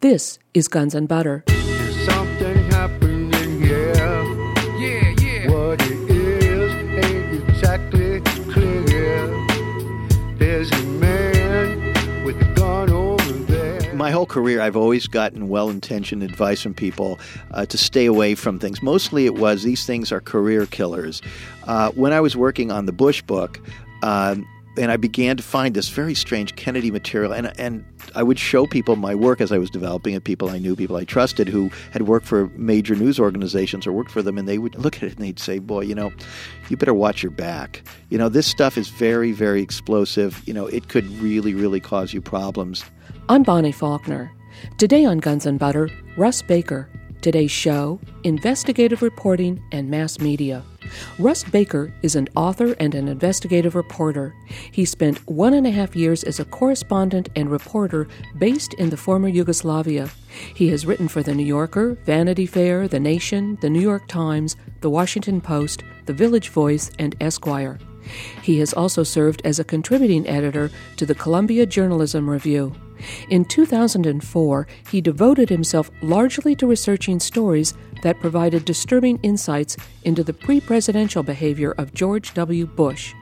This is Guns and Butter. Something happening here. Yeah, yeah. What it is ain't exactly clear. There's a man with a gun over there. My whole career, I've always gotten well intentioned advice from people uh, to stay away from things. Mostly it was these things are career killers. Uh, when I was working on the Bush book, um, and I began to find this very strange Kennedy material, and and I would show people my work as I was developing it, people I knew, people I trusted, who had worked for major news organizations or worked for them, and they would look at it and they'd say, "Boy, you know, you better watch your back. You know, this stuff is very, very explosive. You know, it could really, really cause you problems." I'm Bonnie Faulkner. Today on Guns and Butter, Russ Baker. Today's show Investigative Reporting and Mass Media. Russ Baker is an author and an investigative reporter. He spent one and a half years as a correspondent and reporter based in the former Yugoslavia. He has written for The New Yorker, Vanity Fair, The Nation, The New York Times, The Washington Post, The Village Voice, and Esquire. He has also served as a contributing editor to the Columbia Journalism Review. In 2004, he devoted himself largely to researching stories that provided disturbing insights into the pre presidential behavior of George W. Bush.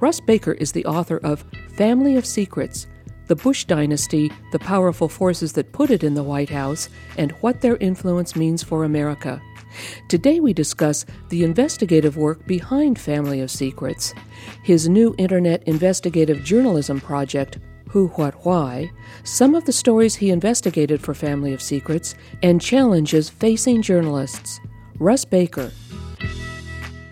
Russ Baker is the author of Family of Secrets The Bush Dynasty, the Powerful Forces That Put It in the White House, and What Their Influence Means for America. Today we discuss the investigative work behind Family of Secrets, his new internet investigative journalism project, Who, What, Why, some of the stories he investigated for Family of Secrets, and challenges facing journalists. Russ Baker.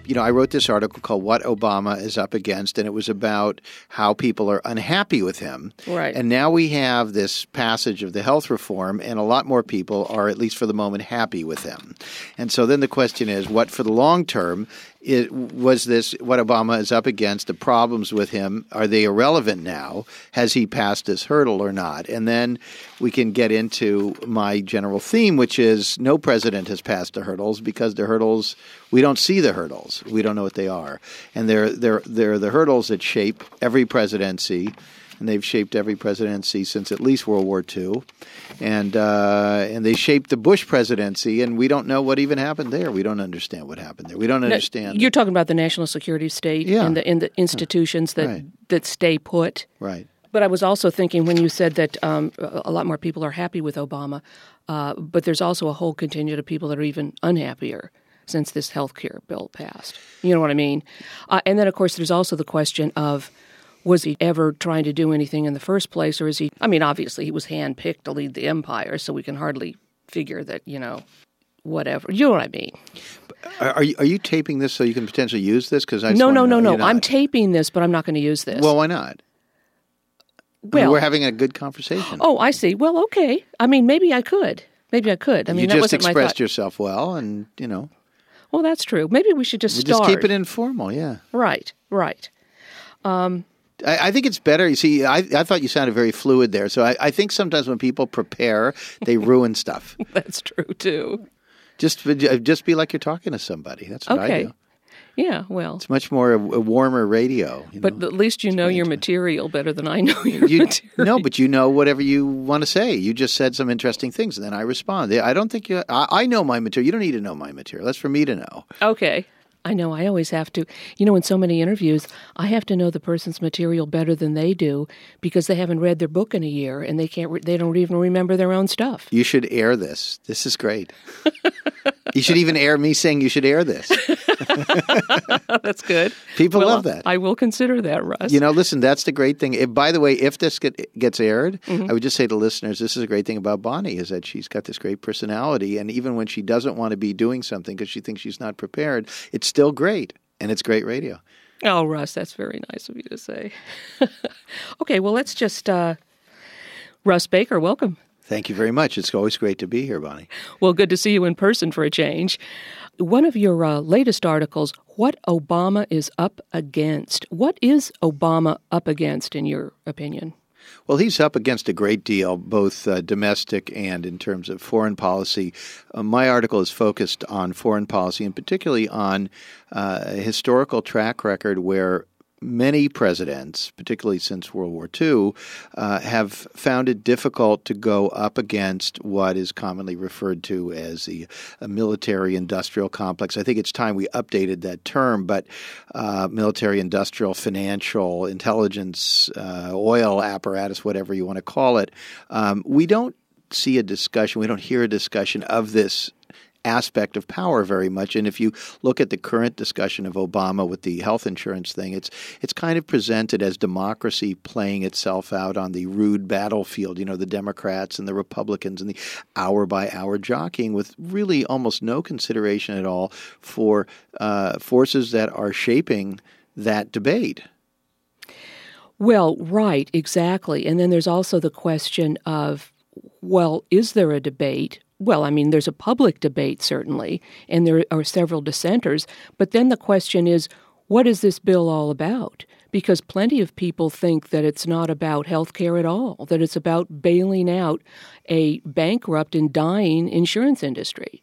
you know, I wrote this article called What Obama is Up Against, and it was about how people are unhappy with him. Right. And now we have this passage of the health reform, and a lot more people are, at least for the moment, happy with him. And so then the question is what for the long term? It, was this what Obama is up against? The problems with him are they irrelevant now? Has he passed this hurdle or not? And then we can get into my general theme, which is no president has passed the hurdles because the hurdles we don't see the hurdles. We don't know what they are, and they're they're they're the hurdles that shape every presidency and they've shaped every presidency since at least World War II, and uh, and they shaped the Bush presidency, and we don't know what even happened there. We don't understand what happened there. We don't understand. You're talking about the national security state Yeah. and the, and the institutions that, Right. that stay put. right. But I was also thinking when you said that um, a a lot more people are happy with Obama, uh, but there's also a whole contingent of people that are even unhappier since this health care bill passed. You know what I mean? Uh, and then, of course, there's also the question of was he ever trying to do anything in the first place, or is he? I mean, obviously, he was handpicked to lead the empire, so we can hardly figure that, you know, whatever. You know what I mean? Are, are you are you taping this so you can potentially use this? Because I No, no, no, no. I'm taping this, but I'm not going to use this. Well, why not? I mean, Well- we're having a good conversation. Oh, I see. Well, okay. I mean, maybe I could. Maybe I could. I mean, you just expressed yourself well, and you know, Well, that's true. Maybe we should just we start. just keep it informal. Yeah. Right, right. Um, I, I think it's better. You see, I, I thought you sounded very fluid there. So I, I think sometimes when people prepare, they ruin stuff. That's true too. Just uh, uh, just be like you're talking to somebody. That's what I Okay. do. Yeah. Well, It's much more a, a warmer radio. You but know? at least you know your material better than I know your you, material. no, but you know whatever you want to say. You just said some interesting things, and then I respond. I don't think you. I, I know my material. You don't need to know my material. That's for me to know. Okay. I know. I always have to. You know, in so many interviews, I have to know the person's material better than they do because they haven't read their book in a year and they can't. Re- they don't even remember their own stuff. You should air this. This is great. you should even air me saying you should air this. That's good. People Well, love that. I will consider that, Russ. You know, listen, that's the great thing. If, by the way, if this get, gets aired, Mm-hmm. I would just say to listeners, this is a great thing about Bonnie is that she's got this great personality, and even when she doesn't want to be doing something because she thinks she's not prepared, it's still great, and it's great radio. Oh, Russ, that's very nice of you to say. okay, well, let's just. Uh, Russ Baker, welcome. Thank you very much. It's always great to be here, Bonnie. Well, good to see you in person for a change. One of your uh, latest articles, What Obama is Up Against. What is Obama up against, in your opinion? Well, he's up against a great deal, both uh, domestic and in terms of foreign policy. Uh, my article is focused on foreign policy and particularly on uh, a historical track record where many presidents, particularly since World War II, uh, have found it difficult to go up against what is commonly referred to as the military industrial complex. I think it's time we updated that term, but uh, military industrial, financial, intelligence, uh, oil apparatus, whatever you want to call it. Um, we don't see a discussion, we don't hear a discussion of this aspect of power very much. And if you look at the current discussion of Obama with the health insurance thing, it's it's kind of presented as democracy playing itself out on the rude battlefield. You know, the Democrats and the Republicans and the hour by hour jockeying with really almost no consideration at all for uh, forces that are shaping that debate. Well, right, exactly. And then there's also the question of well, is there a debate well, I mean, there's a public debate, certainly, and there are several dissenters. But then the question is what is this bill all about? Because plenty of people think that it's not about health care at all, that it's about bailing out a bankrupt and dying insurance industry.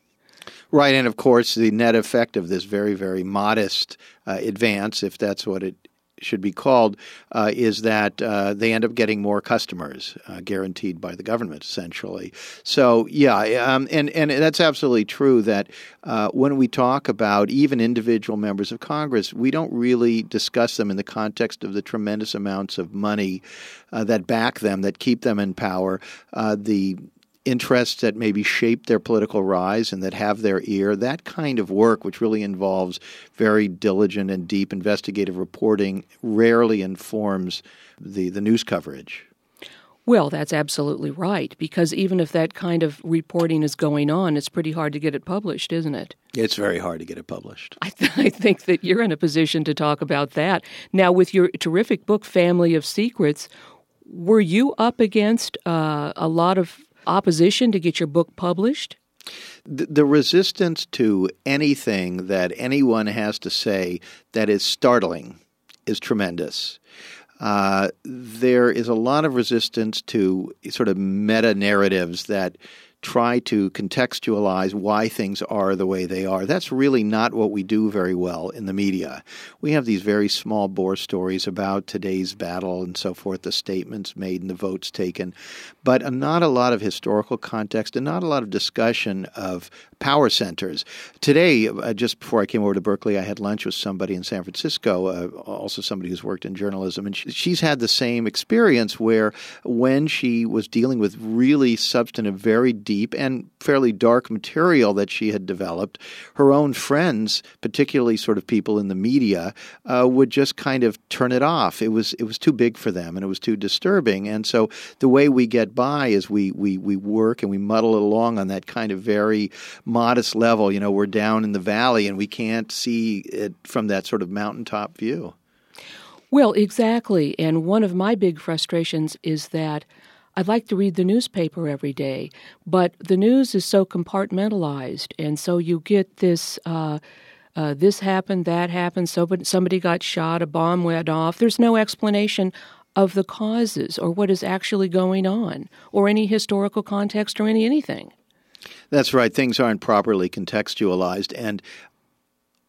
Right, and of course, the net effect of this very, very modest uh, advance, if that's what it should be called uh, is that uh, they end up getting more customers, uh, guaranteed by the government, essentially. So yeah, um, and and that's absolutely true. That uh, when we talk about even individual members of Congress, we don't really discuss them in the context of the tremendous amounts of money uh, that back them, that keep them in power. Uh, the interests that maybe shape their political rise and that have their ear, that kind of work, which really involves very diligent and deep investigative reporting, rarely informs the, the news coverage. Well, that's absolutely right, because even if that kind of reporting is going on, it's pretty hard to get it published, isn't it? It's very hard to get it published. I, th- I think that you're in a position to talk about that. Now, with your terrific book, Family of Secrets, were you up against uh, a lot of opposition to get your book published? The, resistance to anything that anyone has to say that is startling is tremendous. Uh, there is a lot of resistance to sort of meta narratives that try to contextualize why things are the way they are. That's really not what we do very well in the media. We have these very small bore stories about today's battle and so forth, the statements made and the votes taken, but not a lot of historical context and not a lot of discussion of power centers. Today, uh, just before I came over to Berkeley, I had lunch with somebody in San Francisco, uh, also somebody who's worked in journalism, and she, she's had the same experience where when she was dealing with really substantive, very deep and fairly dark material that she had developed, her own friends, particularly sort of people in the media, uh, would just kind of turn it off. It was it was too big for them and it was too disturbing. And so the way we get by is we we we work and we muddle along on that kind of very modest level. You know, we're down in the valley and we can't see it from that sort of mountaintop view. Well, exactly. And one of my big frustrations is that I'd like to read the newspaper every day, but the news is so compartmentalized, and so you get this. Uh, uh, this happened, that happened, so somebody got shot, a bomb went off. There's no explanation of the causes or what is actually going on, or any historical context or any anything. That's right. Things aren't properly contextualized. And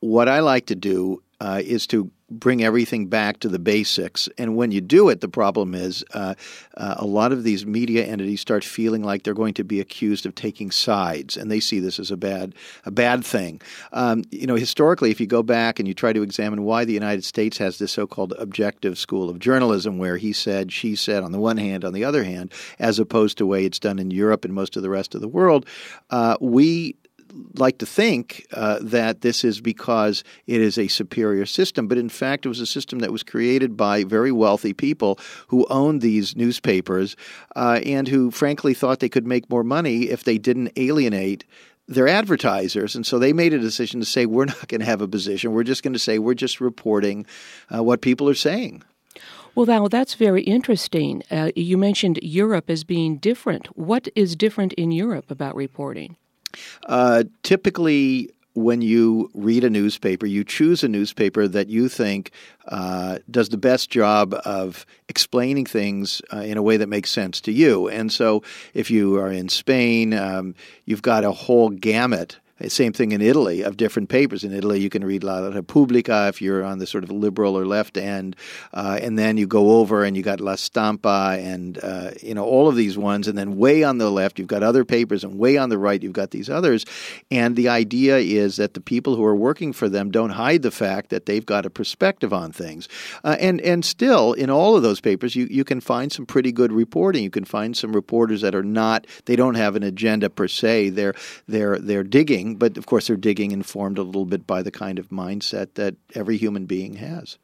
what I like to do uh, is to bring everything back to the basics. And when you do it, the problem is uh, uh, a lot of these media entities start feeling like they're going to be accused of taking sides, and they see this as a bad a bad thing. Um, you know, historically, if you go back and you try to examine why the United States has this so-called objective school of journalism, where he said, she said, on the one hand, on the other hand, as opposed to the way it's done in Europe and most of the rest of the world, uh, we like to think uh, that this is because it is a superior system, but in fact, it was a system that was created by very wealthy people who owned these newspapers uh, and who, frankly, thought they could make more money if they didn't alienate their advertisers. And so they made a decision to say, we're not going to have a position. We're just going to say, we're just reporting uh, what people are saying. Well, now that's very interesting. Uh, you mentioned Europe as being different. What is different in Europe about reporting? Uh, typically, when you read a newspaper, you choose a newspaper that you think uh, does the best job of explaining things uh, in a way that makes sense to you. And so, if you are in Spain, um, you've got a whole gamut Same thing in Italy of different papers. In Italy, you can read La Repubblica if you're on the sort of liberal or left end, uh, and then you go over and you got La Stampa and uh, you know all of these ones, and then way on the left you've got other papers, and way on the right you've got these others. And the idea is that the people who are working for them don't hide the fact that they've got a perspective on things. Uh, and and still, in all of those papers, you you can find some pretty good reporting. You can find some reporters that are not they don't have an agenda per se. They're they're they're digging digging, but of course they're digging informed a little bit by the kind of mindset that every human being has.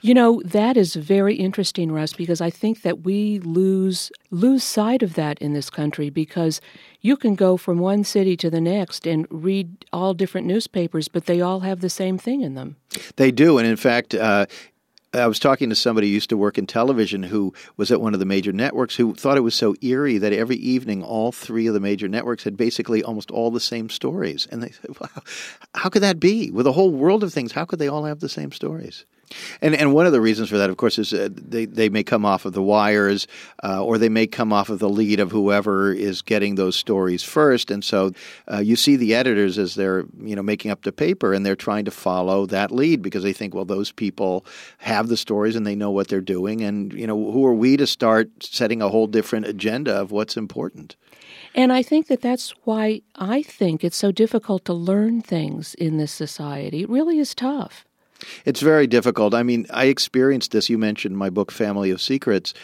You know, that is very interesting, Russ, because I think that we lose lose sight of that in this country because you can go from one city to the next and read all different newspapers, but they all have the same thing in them. They do, and in fact, uh, I was talking to somebody who used to work in television who was at one of the major networks who thought it was so eerie that every evening all three of the major networks had basically almost all the same stories. And they said, wow, how could that be? With a whole world of things, how could they all have the same stories? And and one of the reasons for that, of course, is uh, they they may come off of the wires, uh, or they may come off of the lead of whoever is getting those stories first. And so uh, you see the editors as they're you know making up the paper, and they're trying to follow that lead because they think, well, those people have the stories and they know what they're doing, and you know who are we to start setting a whole different agenda of what's important. And I think that that's why I think it's so difficult to learn things in this society. It really is tough. It's very difficult. I mean, I experienced this. You mentioned my book, Family of Secrets.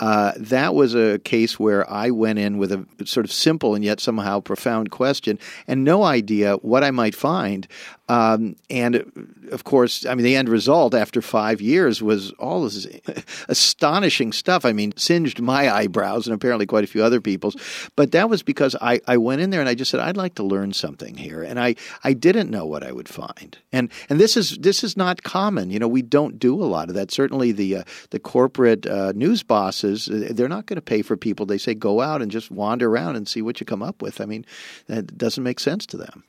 Uh, that was a case where I went in with a sort of simple and yet somehow profound question and no idea what I might find. Um, and of course, I mean, the end result after five years was all this astonishing stuff. I mean, singed my eyebrows and apparently quite a few other people's. But that was because I, I went in there and I just said, I'd like to learn something here. And I, I didn't know what I would find. And and this is this is not common. You know, we don't do a lot of that. Certainly the uh, the corporate uh, news bosses, uh, they're not going to pay for people. They say go out and just wander around and see what you come up with. I mean, that doesn't make sense to them.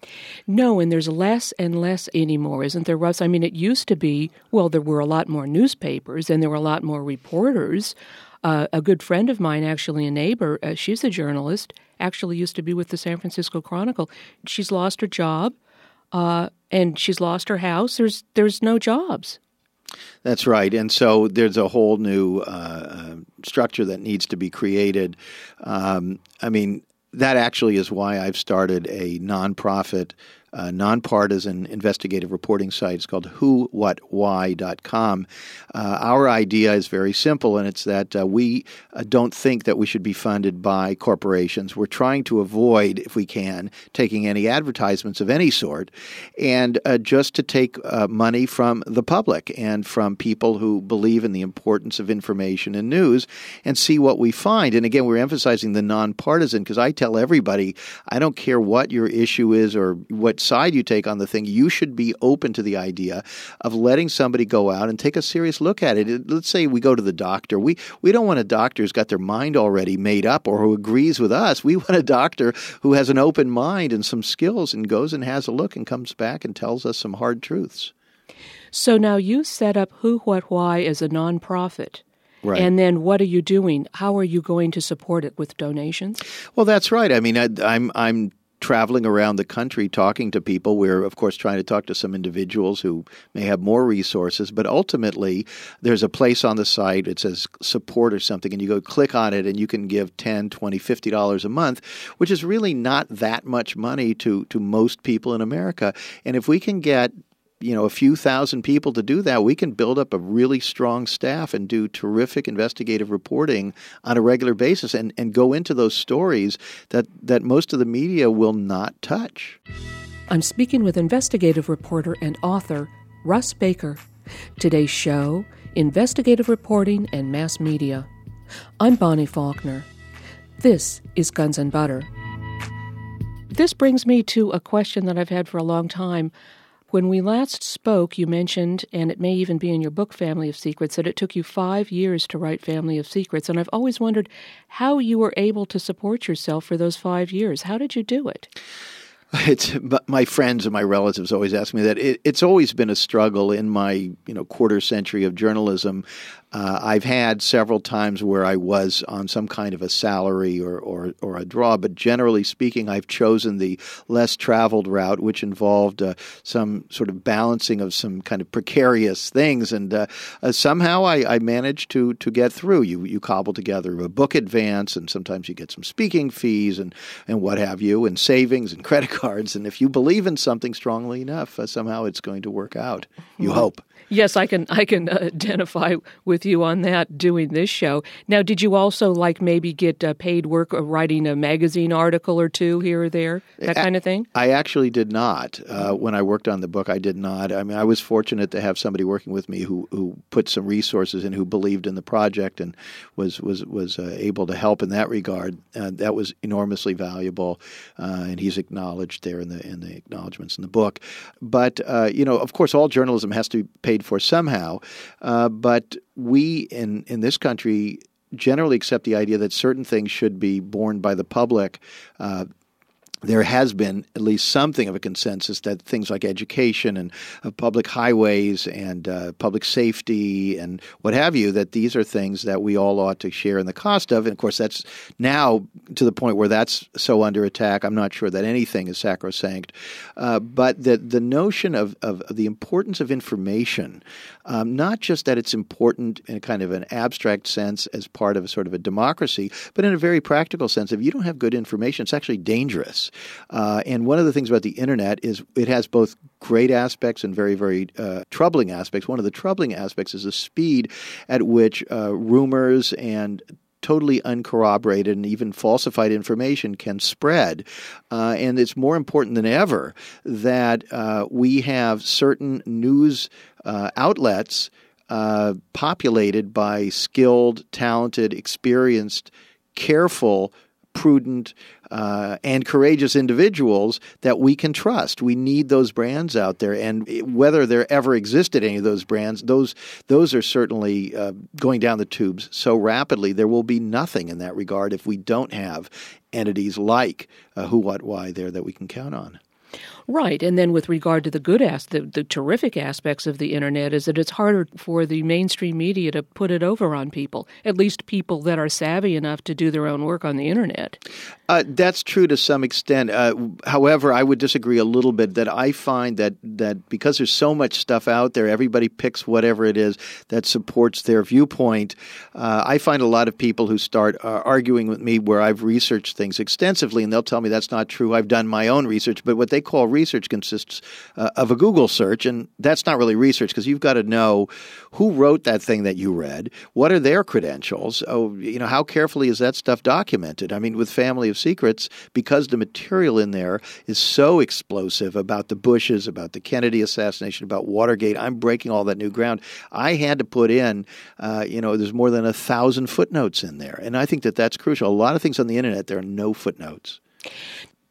No, and there's less less anymore, isn't there, Russ? I mean, it used to be, well, there were a lot more newspapers and there were a lot more reporters. Uh, a good friend of mine, actually a neighbor, uh, she's a journalist, actually used to be with the San Francisco Chronicle. She's lost her job uh, and she's lost her house. There's, there's no jobs. That's right. And so there's a whole new uh, uh, structure that needs to be created. Um, I mean, that actually is why I've started a nonprofit uh, nonpartisan investigative reporting site. It's called whowhatwhy.com. Uh, our idea is very simple, and it's that uh, we uh, don't think that we should be funded by corporations. We're trying to avoid, if we can, taking any advertisements of any sort, and uh, just to take uh, money from the public and from people who believe in the importance of information and news and see what we find. And again, we're emphasizing the nonpartisan because I tell everybody I don't care what your issue is or what side you take on the thing, you should be open to the idea of letting somebody go out and take a serious look at it. Let's say we go to the doctor. We we don't want a doctor who's got their mind already made up or who agrees with us. We want a doctor who has an open mind and some skills and goes and has a look and comes back and tells us some hard truths. So now you set up Who What Why as a nonprofit. Right. And then what are you doing? How are you going to support it with donations? Well, that's right. I mean, I, I'm I'm traveling around the country talking to people. We're, of course, trying to talk to some individuals who may have more resources, but ultimately, there's a place on the site, it says support or something, and you go click on it and you can give 10 20 $50 a month, which is really not that much money to, to most people in America. And if we can get you know a few thousand people to do that, we can build up a really strong staff and do terrific investigative reporting on a regular basis and, and go into those stories that, that most of the media will not touch. I'm speaking with investigative reporter and author Russ Baker. Today's show Investigative Reporting and Mass Media. I'm Bonnie Faulkner. This is Guns and Butter. This brings me to a question that I've had for a long time. When we last spoke, you mentioned, and it may even be in your book, Family of Secrets, that it took you five years to write Family of Secrets. And I've always wondered how you were able to support yourself for those five years. How did you do it? It's my friends and my relatives always ask me that. It, it's always been a struggle in my you know quarter century of journalism Uh, I've had several times where I was on some kind of a salary or, or, or a draw, but generally speaking, I've chosen the less traveled route, which involved uh, some sort of balancing of some kind of precarious things. And uh, uh somehow I, I, managed to, to get through. You, you cobble together a book advance, and sometimes you get some speaking fees and, and what have you, and savings and credit cards. And if you believe in something strongly enough, uh, somehow it's going to work out. You hope. Yes, I can. I can identify with you on that. Doing this show now, did you also like maybe get uh, paid work uh, writing a magazine article or two here or there, that kind of thing? I actually did not. Uh, when I worked on the book, I did not. I mean, I was fortunate to have somebody working with me who who put some resources in, who believed in the project, and was was was uh, able to help in that regard. that was enormously valuable, uh, and he's acknowledged there in the in the acknowledgments in the book. But uh, you know, of course, all journalism has to be paid for somehow. Uh, but we in, in this country generally accept the idea that certain things should be borne by the public. Uh, there has been at least something of a consensus that things like education and uh, public highways and uh, public safety and what have you, that these are things that we all ought to share in the cost of. And of course, that's now to the point where that's so under attack. I'm not sure that anything is sacrosanct. Uh, but the, the notion of, of, of, the importance of information, um, not just that it's important in kind of an abstract sense as part of a sort of a democracy, but in a very practical sense. If you don't have good information, it's actually dangerous. Uh, and one of the things about the internet is it has both great aspects and very, very uh, troubling aspects. One of the troubling aspects is the speed at which uh, rumors and totally uncorroborated and even falsified information can spread. Uh, and it's more important than ever that uh, we have certain news uh, outlets uh, populated by skilled, talented, experienced, careful, prudent, uh, and courageous individuals that we can trust. We need those brands out there, and whether there ever existed any of those brands, those those are certainly uh, going down the tubes so rapidly. There will be nothing in that regard if we don't have entities like uh, Who, What, Why there that we can count on. Right. And then with regard to the good as the, the terrific aspects of the internet is that it's harder for the mainstream media to put it over on people, at least people that are savvy enough to do their own work on the internet. Uh, that's true to some extent. Uh, however, I would disagree a little bit that I find that, that because there's so much stuff out there, everybody picks whatever it is that supports their viewpoint. Uh, I find a lot of people who start uh, arguing with me where I've researched things extensively, and they'll tell me that's not true. I've done my own research, but what they call research consists uh, of a Google search, and that's not really research because you've got to know who wrote that thing that you read, what are their credentials, oh, you know, how carefully is that stuff documented? I mean, with Family of Secrets, because the material in there is so explosive about the Bushes, about the Kennedy assassination, about Watergate, I'm breaking all that new ground. I had to put in, uh, you know, there's more than a thousand footnotes in there, and I think that that's crucial. A lot of things on the internet there are no footnotes.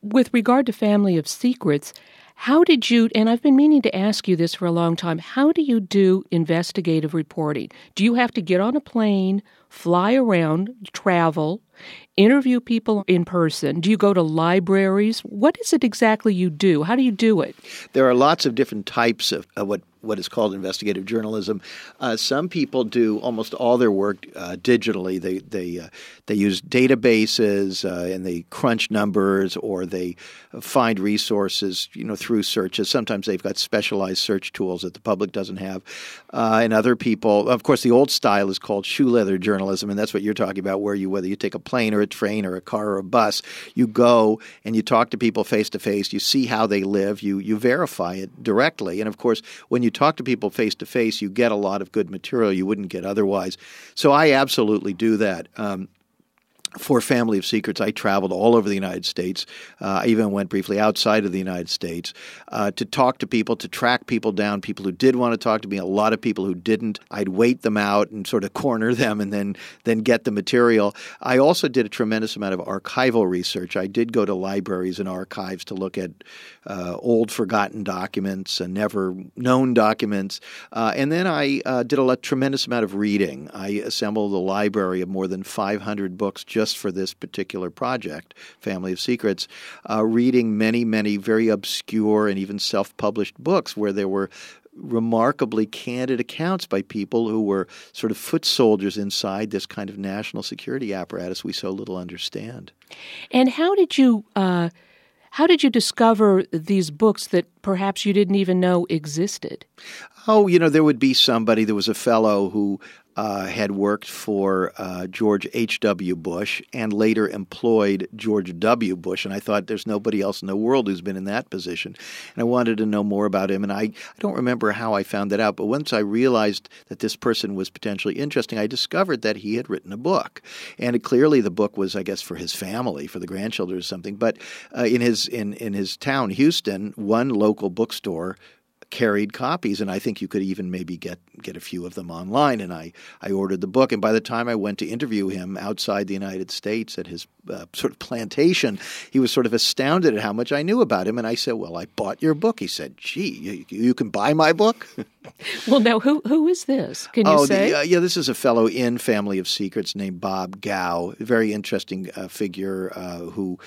With regard to Family of Secrets, how did you, and I've been meaning to ask you this for a long time, how do you do investigative reporting? Do you have to get on a plane, fly around, travel, interview people in person? Do you go to libraries? What is it exactly you do? How do you do it? There are lots of different types of, what what is called investigative journalism. Uh, some people do almost all their work uh, digitally. They they uh, they use databases uh, and they crunch numbers or they find resources you know through searches. Sometimes they've got specialized search tools that the public doesn't have. Uh, and other people, of course, the old style is called shoe leather journalism, and that's what you're talking about, where you whether you take a plane or a train or a car or a bus, you go and you talk to people face to face. You see how they live. You you verify it directly, and of course, when you talk to people face to face, you get a lot of good material you wouldn't get otherwise. So I absolutely do that. Um, for Family of Secrets, I traveled all over the United States. Uh, I even went briefly outside of the United States uh, to talk to people, to track people down, people who did want to talk to me, a lot of people who didn't. I'd wait them out and sort of corner them and then, then get the material. I also did a tremendous amount of archival research. I did go to libraries and archives to look at uh, old forgotten documents and never known documents. Uh, and then I uh, did a tremendous amount of reading. I assembled a library of more than 500 books just just for this particular project, Family of Secrets, uh, reading many, many very obscure and even self published books where there were remarkably candid accounts by people who were sort of foot soldiers inside this kind of national security apparatus we so little understand. And how did you uh, how did you discover these books that perhaps you didn't even know existed? Oh, you know, there would be somebody. There was a fellow who uh, had worked for uh, George H.W. Bush and later employed George W. Bush. And I thought there's nobody else in the world who's been in that position. And I wanted to know more about him. And I, I don't remember how I found that out, but once I realized that this person was potentially interesting, I discovered that he had written a book. And it, clearly the book was, I guess, for his family, for the grandchildren or something. But uh, in, his, in, in his town, Houston, one local bookstore carried copies, and I think you could even maybe get get a few of them online. And I I ordered the book, and by the time I went to interview him outside the United States at his uh, sort of plantation, he was sort of astounded at how much I knew about him. And I said, "Well, I bought your book." He said, "Gee, you, you can buy my book." well, now who who is this? Can you oh, say? The, uh, yeah, this is a fellow in Family of Secrets named Bob Gow, very interesting uh, figure uh, who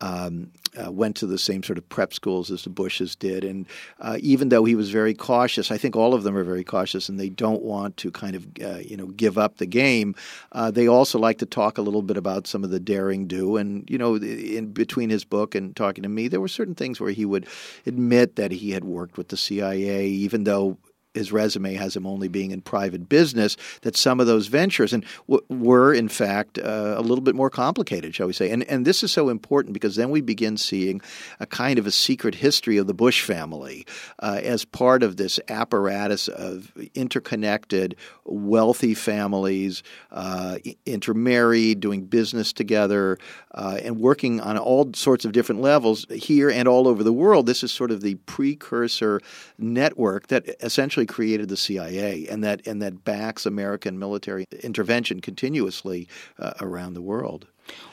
um, uh, went to the same sort of prep schools as the Bushes did. And uh, even though he was very cautious, I think all of them are very cautious and they don't want to kind of, uh, you know, give up the game. Uh, they also like to talk a little bit about some of the daring do. And, you know, in between his book and talking to me, there were certain things where he would admit that he had worked with the CIA, even though his resume has him only being in private business, that some of those ventures and w- were in fact uh, a little bit more complicated, shall we say? And and this is so important because then we begin seeing a kind of a secret history of the Bush family uh, as part of this apparatus of interconnected, wealthy families, uh, intermarried, doing business together, uh, and working on all sorts of different levels here and all over the world. This is sort of the precursor network that essentially created the CIA and that and that backs American military intervention continuously uh, around the world.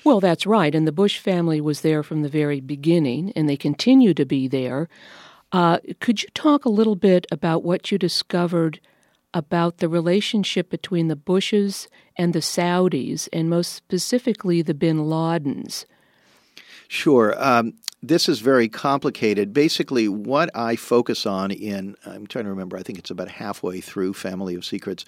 Well, that's right, and the Bush family was there from the very beginning, and they continue to be there. Uh, could you talk a little bit about what you discovered about the relationship between the Bushes and the Saudis, and most specifically the Bin Ladens? Sure. Um, this is very complicated. Basically, what I focus on in, I'm trying to remember, I think it's about halfway through Family of Secrets,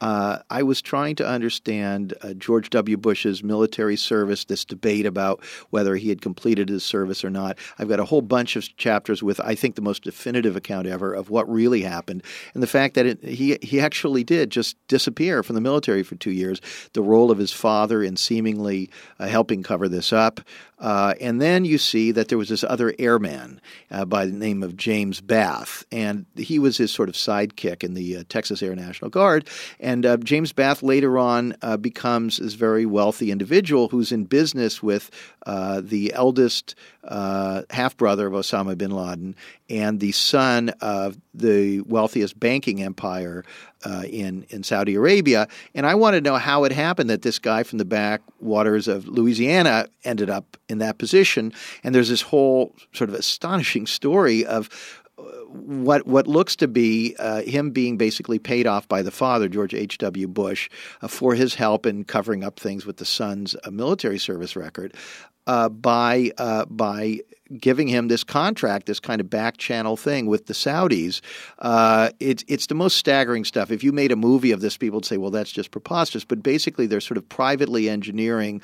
uh, I was trying to understand uh, George W. Bush's military service, this debate about whether he had completed his service or not. I've got a whole bunch of chapters with, I think, the most definitive account ever of what really happened, and the fact that it, he he actually did just disappear from the military for two years. The role of his father in seemingly uh, helping cover this up, uh, and then you see that there was this other airman uh, by the name of James Bath, and he was his sort of sidekick in the uh, Texas Air National Guard. And uh, James Bath later on uh, becomes this very wealthy individual who's in business with uh, the eldest uh, half brother of Osama bin Laden and the son of the wealthiest banking empire uh, in in Saudi Arabia. And I want to know how it happened that this guy from the backwaters of Louisiana ended up in that position. And there's this whole sort of astonishing story of uh, what what looks to be uh, him being basically paid off by the father, George H. W. Bush, uh, for his help in covering up things with the son's uh, military service record, uh, by uh, by giving him this contract, this kind of back channel thing with the Saudis. Uh, it's it's the most staggering stuff. If you made a movie of this, people would say, "Well, that's just preposterous." But basically, they're sort of privately engineering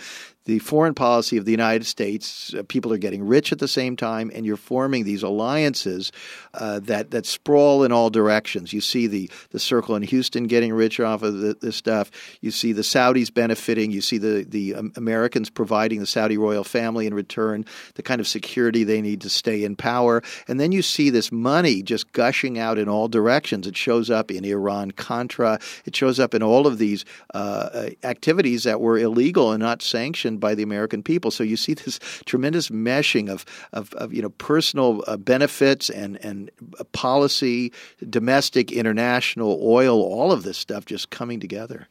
the foreign policy of the United States. Uh, people are getting rich at the same time, and you're forming these alliances uh, that that sprawl in all directions. You see the the circle in Houston getting rich off of the, this stuff. You see the Saudis benefiting. You see the the um, Americans providing the Saudi royal family in return the kind of security they need to stay in power. And then you see this money just gushing out in all directions. It shows up in Iran Contra. It shows up in all of these uh, activities that were illegal and not sanctioned by the American people. So you see this tremendous meshing of, of, of you know personal uh, benefits and and policy, domestic, international, oil, all of this stuff just coming together.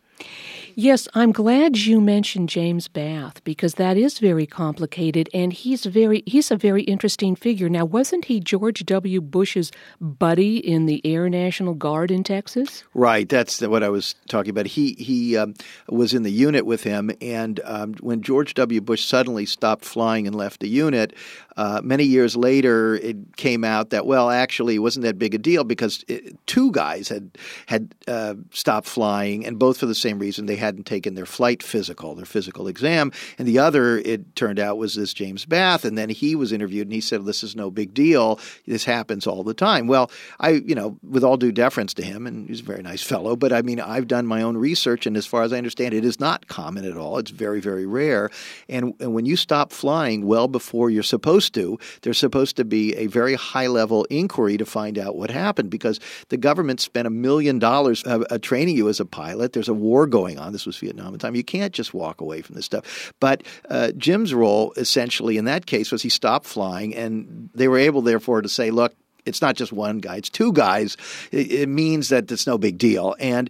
Yes, I'm glad you mentioned James Bath because that is very complicated and he's very he's a very interesting figure. Now, wasn't he George W. Bush's buddy in the Air National Guard in Texas? Right, that's what I was talking about. He he um, was in the unit with him, and um, when George W. Bush suddenly stopped flying and left the unit, uh, many years later, it came out that well, actually, it wasn't that big a deal because it, two guys had had uh, stopped flying, and both for the same reason they hadn't taken their flight physical, their physical exam, and the other, it turned out, was this James Bath, and then he was interviewed and he said, "This is no big deal. This happens all the time." Well, I, you know, with all due deference to him, and he's a very nice fellow, but I mean, I've done my own research, and as far as I understand, it is not common at all. It's very, very rare, and, and when you stop flying well before you're supposed supposed to. There's supposed to be a very high level inquiry to find out what happened because the government spent a million dollars uh, uh, training you as a pilot. There's a war going on. This was Vietnam at the time. You can't just walk away from this stuff. But uh, Jim's role, essentially, in that case, was he stopped flying, and they were able, therefore, to say, look, it's not just one guy, it's two guys. It, means that it's no big deal. And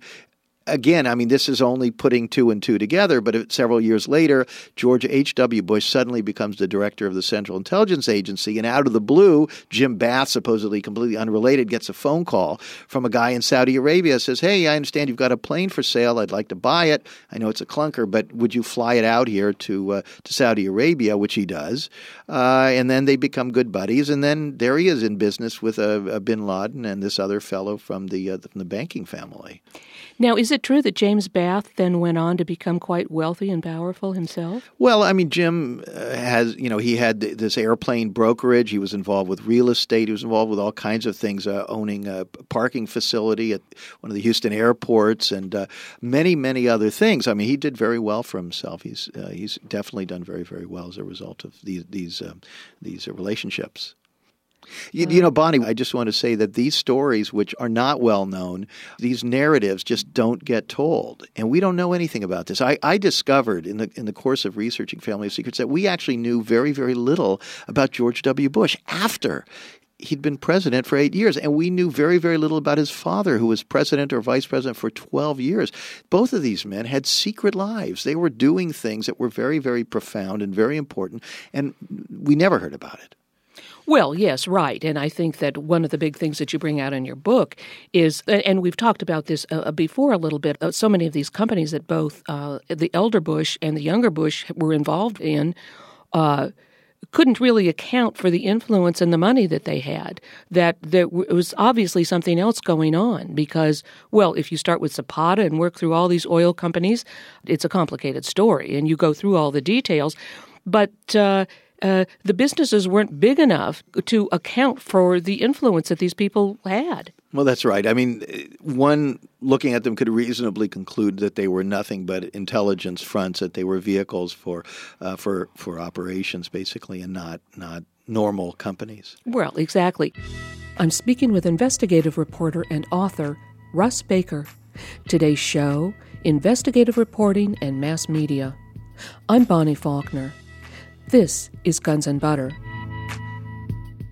again, I mean, this is only putting two and two together, but several years later, George H.W. Bush suddenly becomes the director of the Central Intelligence Agency, and out of the blue, Jim Bath, supposedly completely unrelated, gets a phone call from a guy in Saudi Arabia, says, Hey, I understand you've got a plane for sale. I'd like to buy it. I know it's a clunker, but would you fly it out here to, uh, to Saudi Arabia, which he does. Uh, and then they become good buddies, and then there he is in business with uh, bin Laden and this other fellow from the, uh, from the banking family. Now, is it true that James Bath then went on to become quite wealthy and powerful himself? Well, I mean, Jim uh, has, you know, he had this airplane brokerage. He was involved with real estate. He was involved with all kinds of things, uh, owning a parking facility at one of the Houston airports and uh, many, many other things. I mean, he did very well for himself. He's uh, he's definitely done very, very well as a result of these these um, these relationships. You, you, know, Bonnie, I just want to say that these stories, which are not well known, these narratives just don't get told, and we don't know anything about this. I, I discovered in the in the course of researching Family of Secrets that we actually knew very, very little about George W. Bush after he'd been president for eight years, and we knew very, very little about his father, who was president or vice president for 12 years. Both of these men had secret lives. They were doing things that were very, very profound and very important, and we never heard about it. Well, yes, right. And I think that one of the big things that you bring out in your book is, and we've talked about this uh, uh, before a little bit, uh, so many of these companies that both uh, the elder Bush and the younger Bush were involved in. Uh, couldn't really account for the influence and the money that they had. That there was obviously something else going on because, well, if you start with Zapata and work through all these oil companies, it's a complicated story, and you go through all the details. But uh, uh, the businesses weren't big enough to account for the influence that these people had. Well, that's right. I mean, one looking at them could reasonably conclude that they were nothing but intelligence fronts, that they were vehicles for uh, for for operations, basically, and not not normal companies. Well, exactly. I'm speaking with investigative reporter and author Russ Baker. Today's show: investigative reporting and mass media. I'm Bonnie Faulkner. This is Guns and Butter.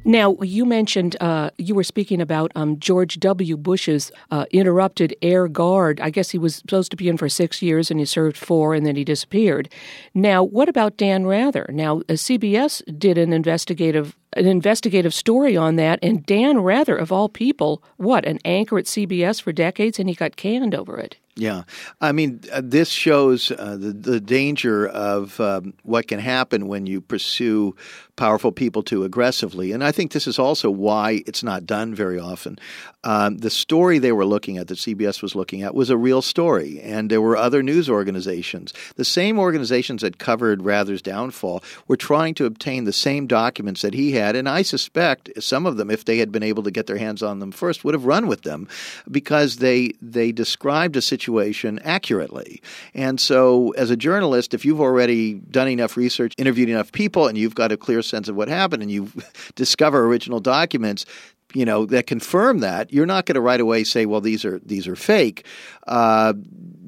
Now, you mentioned uh, you were speaking about um, George W. Bush's uh, interrupted air guard. I guess he was supposed to be in for six years and he served four and then he disappeared. Now, what about Dan Rather? Now, uh, CBS did an investigative an investigative story on that, and Dan Rather, of all people, what an anchor at CBS for decades, and he got canned over it. Yeah, I mean, uh, this shows uh, the the danger of um, what can happen when you pursue powerful people too aggressively, and I think this is also why it's not done very often. Um, the story they were looking at, that CBS was looking at, was a real story, and there were other news organizations, the same organizations that covered Rather's downfall, were trying to obtain the same documents that he had, and I suspect some of them, if they had been able to get their hands on them first, would have run with them, because they they described a situation situation accurately. And so, as a journalist, if you've already done enough research, interviewed enough people, and you've got a clear sense of what happened, and you discover original documents, you know that confirm that you're not going to right away say well these are these are fake. Uh,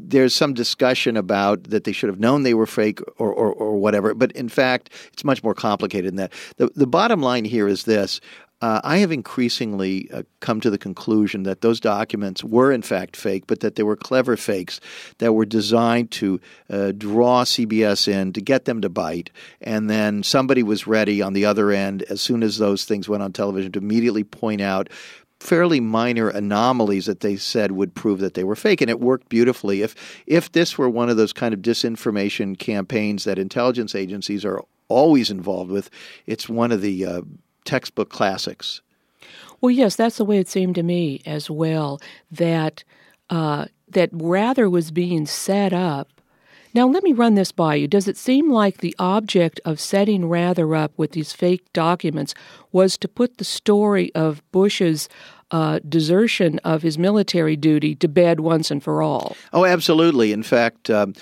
there's some discussion about that they should have known they were fake or, or, or whatever but in fact it's much more complicated than that. The, the bottom line here is this uh, I have increasingly uh, come to the conclusion that those documents were in fact fake, but that they were clever fakes that were designed to uh, draw CBS in to get them to bite, and then somebody was ready on the other end as soon as those things went on television to immediately point out fairly minor anomalies that they said would prove that they were fake, and it worked beautifully. If if this were one of those kind of disinformation campaigns that intelligence agencies are always involved with, it's one of the uh, textbook classics. Well, yes, that's the way it seemed to me as well. That uh, that Rather was being set up. Now, let me run this by you. Does it seem like the object of setting Rather up with these fake documents was to put the story of Bush's uh, desertion of his military duty to bed once and for all? Oh, absolutely. In fact, um,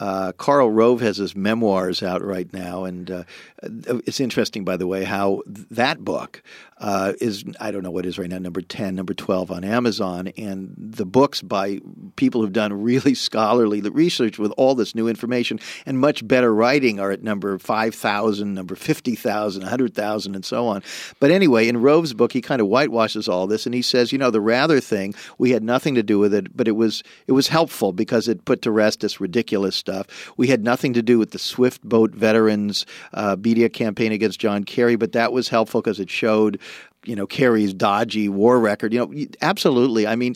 uh, Karl Rove has his memoirs out right now, and uh, it's interesting, by the way, how that book uh, is I don't know what is right now number ten, number twelve on Amazon, and the books by people who've done really scholarly research with all this new information and much better writing are at number five thousand, number fifty thousand, hundred thousand, 100,000, and so on. But anyway, in Rove's book, he kind of whitewashes all this, and he says, you know, the Rather thing, we had nothing to do with it, but it was it was helpful because it put to rest this ridiculous stuff. We had nothing to do with the Swift Boat veterans uh, media campaign against John Kerry, but that was helpful because it showed you know Kerry's dodgy war record. You know, absolutely. I mean,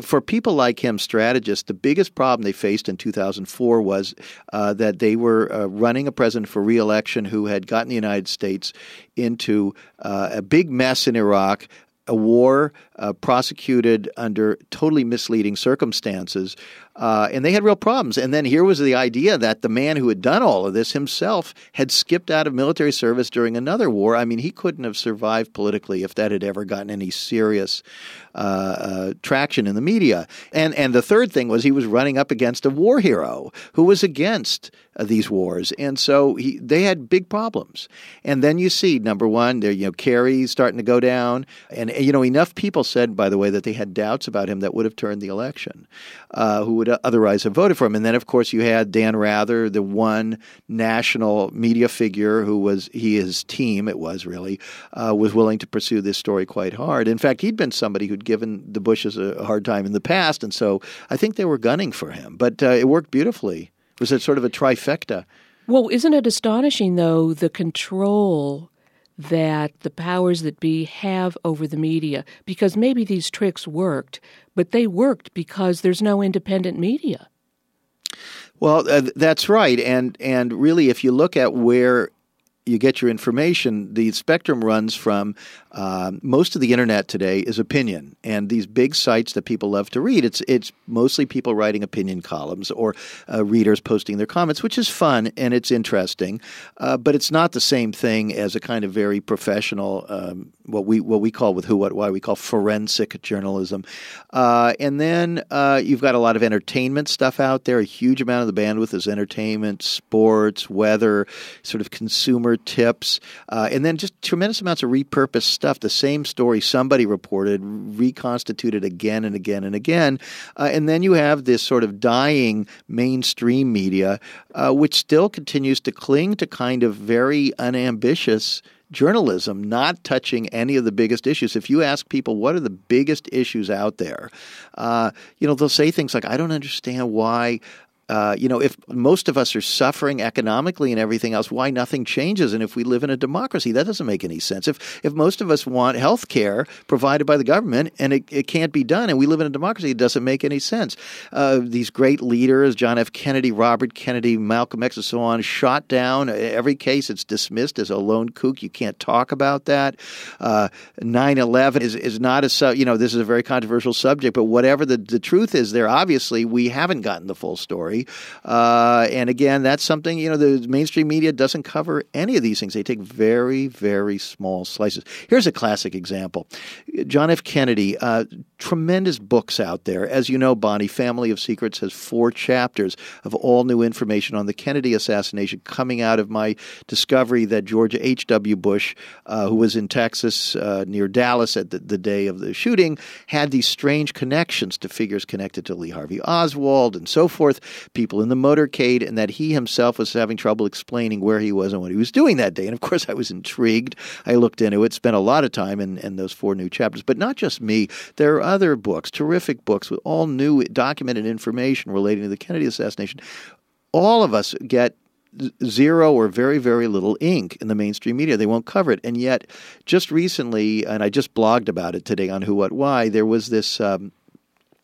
for people like him, strategists, the biggest problem they faced in 2004 was uh, that they were uh, running a president for reelection who had gotten the United States into uh, a big mess in Iraq, a war uh, prosecuted under totally misleading circumstances. Uh, and they had real problems. And then here was the idea that the man who had done all of this himself had skipped out of military service during another war. I mean, he couldn't have survived politically if that had ever gotten any serious uh, uh, traction in the media. And and the third thing was he was running up against a war hero who was against these wars, and so he, they had big problems. And then you see number one, there you know Kerry starting to go down, and you know enough people said, by the way, that they had doubts about him that would have turned the election, uh, who would otherwise have voted for him. And then of course you had Dan Rather, the one national media figure who was he his team it was really uh, was willing to pursue this story quite hard. In fact, he'd been somebody who'd given the Bushes a hard time in the past, and so I think they were gunning for him. But uh, it worked beautifully. Was it sort of a trifecta. Well, isn't it astonishing, though, the control that the powers that be have over the media? Because maybe these tricks worked, but they worked because there's no independent media. Well, uh, that's right, and and really, if you look at where you get your information, the spectrum runs from uh, most of the internet today is opinion, and these big sites that people love to read. It's it's mostly people writing opinion columns or uh, readers posting their comments, which is fun and it's interesting, uh, but it's not the same thing as a kind of very professional um, what we what we call with who what why we call forensic journalism. Uh, and then uh, you've got a lot of entertainment stuff out there. A huge amount of the bandwidth is entertainment, sports, weather, sort of consumer tips, uh, and then just tremendous amounts of repurposed stuff. The same story somebody reported, reconstituted again and again and again, uh, and then you have this sort of dying mainstream media, uh, which still continues to cling to kind of very unambitious journalism not touching any of the biggest issues. If you ask people what are the biggest issues out there, uh, you know they'll say things like, "I don't understand why uh, you know, if most of us are suffering economically and everything else, why nothing changes? And if we live in a democracy, that doesn't make any sense. If if most of us want health care provided by the government and it, it can't be done, and we live in a democracy, it doesn't make any sense. Uh, these great leaders, John F. Kennedy, Robert Kennedy, Malcolm X, and so on, shot down. Every case it's dismissed as a lone kook. You can't talk about that. Uh, 9/11 is is not a you know this is a very controversial subject, but whatever the the truth is, there obviously we haven't gotten the full story Uh, and again, that's something, you know, the mainstream media doesn't cover any of these things. They take very, very small slices. Here's a classic example John F. Kennedy, uh, tremendous books out there. As you know, Bonnie, Family of Secrets has four chapters of all new information on the Kennedy assassination coming out of my discovery that George H.W. Bush, uh, who was in Texas uh, near Dallas at the, the day of the shooting, had these strange connections to figures connected to Lee Harvey Oswald and so forth. People in the motorcade, and that he himself was having trouble explaining where he was and what he was doing that day. And of course, I was intrigued. I looked into it, spent a lot of time in, in those four new chapters. But not just me, there are other books, terrific books with all new documented information relating to the Kennedy assassination. All of us get zero or very, very little ink in the mainstream media. They won't cover it. And yet, just recently, and I just blogged about it today on Who, What, Why, there was this. Um,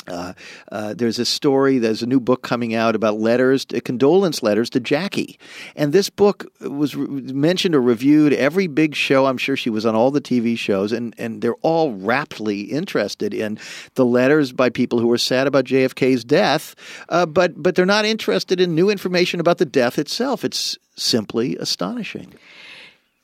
uh, uh, there's a story, there's a new book coming out about letters, condolence letters to Jackie. And this book was re- mentioned or reviewed every big show. I'm sure she was on all the TV shows, and, and they're all raptly interested in the letters by people who were sad about JFK's death, uh, but, but they're not interested in new information about the death itself. It's simply astonishing.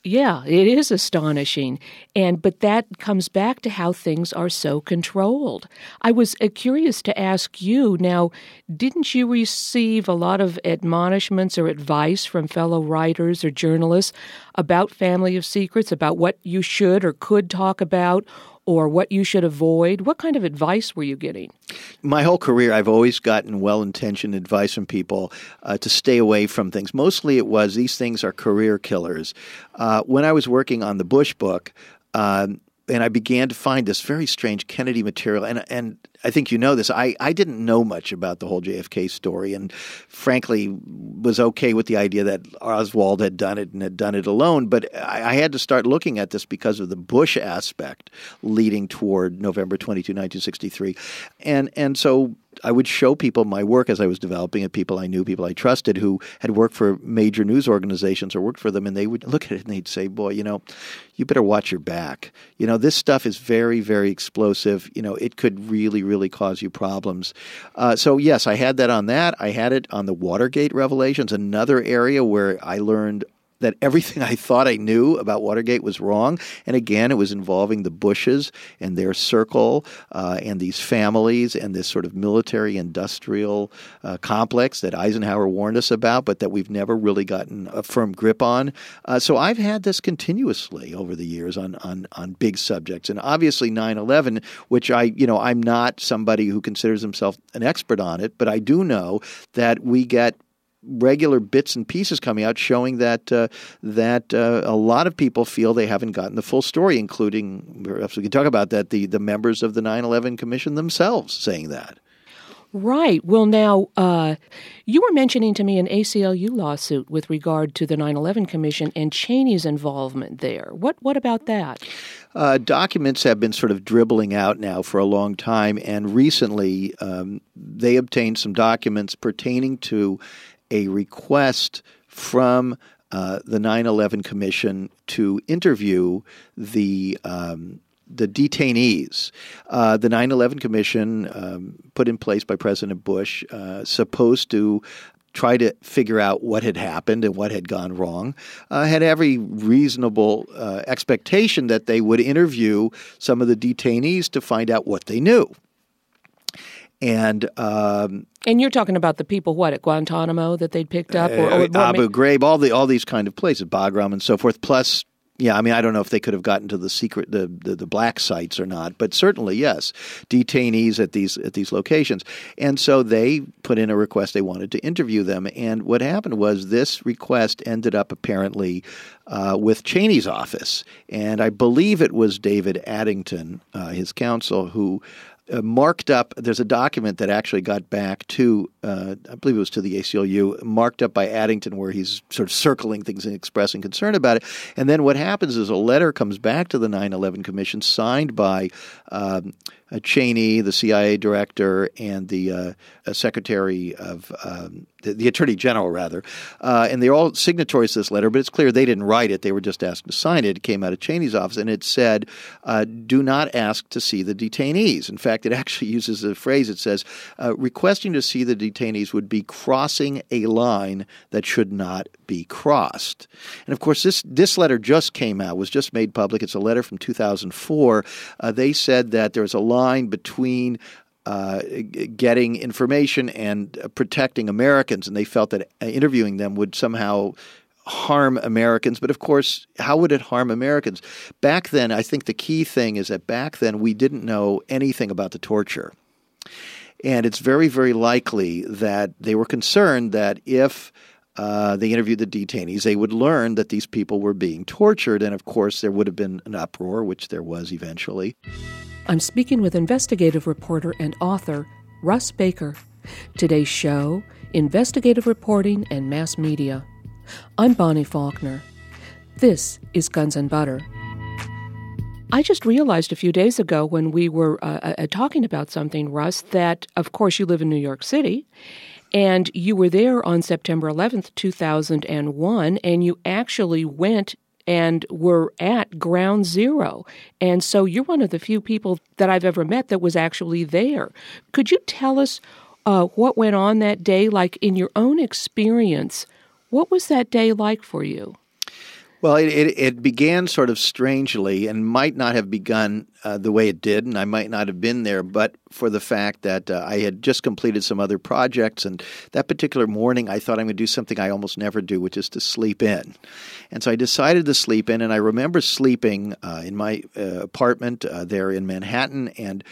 Yeah, it is astonishing. And but that comes back to how things are so controlled. I was uh, curious to ask you now, didn't you receive a lot of admonishments or advice from fellow writers or journalists about Family of Secrets, about what you should or could talk about or what you should avoid? What kind of advice were you getting? My whole career, I've always gotten well intentioned advice from people uh, to stay away from things. Mostly it was these things are career killers. Uh, when I was working on the Bush book, um, and I began to find this very strange Kennedy material. And and I think you know this. I, I didn't know much about the whole JFK story, and frankly was okay with the idea that Oswald had done it and had done it alone. But I, I had to start looking at this because of the Bush aspect leading toward November 22, 1963, and and so I would show people my work as I was developing it, people I knew, people I trusted who had worked for major news organizations or worked for them, and they would look at it and they'd say, Boy, you know, you better watch your back. You know, this stuff is very, very explosive. You know, it could really, really cause you problems. Uh, so, yes, I had that on that. I had it on the Watergate revelations, another area where I learned that everything I thought I knew about Watergate was wrong. And again, it was involving the Bushes and their circle uh, and these families and this sort of military industrial uh, complex that Eisenhower warned us about, but that we've never really gotten a firm grip on. Uh, so I've had this continuously over the years on, on, on big subjects. And obviously 9 11, which I, you know, I'm not somebody who considers himself an expert on it, but I do know that we get regular bits and pieces coming out showing that uh, that uh, a lot of people feel they haven't gotten the full story, including perhaps we can talk about that the the members of the 9/11 Commission themselves saying that. Right. Well, now, uh, you were mentioning to me an ACLU lawsuit with regard to the 9 11 Commission and Cheney's involvement there. What, what about that? Uh, documents have been sort of dribbling out now for a long time, and recently um, they obtained some documents pertaining to a request from uh, the 9 11 Commission to interview the um, the detainees. Uh, the 9 11 Commission, um, put in place by President Bush, uh, supposed to try to figure out what had happened and what had gone wrong, uh, had every reasonable uh, expectation that they would interview some of the detainees to find out what they knew. And um, and you're talking about the people what at Guantanamo that they'd picked up, or, or, or Abu Ghraib, all the all these kind of places, Bagram and so forth. Plus, yeah, I mean, I don't know if they could have gotten to the secret, the, the, the black sites or not, but certainly yes, detainees at these at these locations, and so they put in a request. They wanted to interview them, and what happened was this request ended up apparently uh, with Cheney's office, and I believe it was David Addington, uh, his counsel, who uh, marked up. There's a document that actually got back to, uh, I believe it was to the ACLU, marked up by Addington, where he's sort of circling things and expressing concern about it. And then what happens is a letter comes back to the 9/11 Commission, signed by um, Cheney, the CIA director, and the uh, Secretary of um, the, the, Attorney General, rather, uh, and they're all signatories to this letter. But it's clear they didn't write it; they were just asked to sign it. It came out of Cheney's office, and it said, uh, "Do not ask to see the detainees." In fact, it actually uses a phrase. It says, uh, "Requesting to see the detainees would be crossing a line that should not be crossed." And of course, this this letter just came out; was just made public. It's a letter from 2004. Uh, they said that there's a line between uh, getting information and protecting Americans, and they felt that uh, interviewing them would somehow harm Americans. But of course, how would it harm Americans? Back then, I think the key thing is that back then we didn't know anything about the torture. And it's very, very likely that they were concerned that if uh, they interviewed the detainees, they would learn that these people were being tortured. And of course, there would have been an uproar, which there was eventually. I'm speaking with investigative reporter and author Russ Baker. Today's show Investigative Reporting and Mass Media. I'm Bonnie Faulkner. This is Guns and Butter. I just realized a few days ago when we were uh, uh, talking about something, Russ, that of course you live in New York City and you were there on September 11th, 2001, and you actually went and were at ground zero. And so you're one of the few people that I've ever met that was actually there. Could you tell us uh, what went on that day? Like in your own experience, what was that day like for you? Well, it, it, it, began sort of strangely and might not have begun uh, the way it did, and I might not have been there, but for the fact that uh, I had just completed some other projects. And that particular morning, I thought I'm going to do something I almost never do, which is to sleep in. And so I decided to sleep in, and I remember sleeping uh, in my uh, apartment uh, there in Manhattan and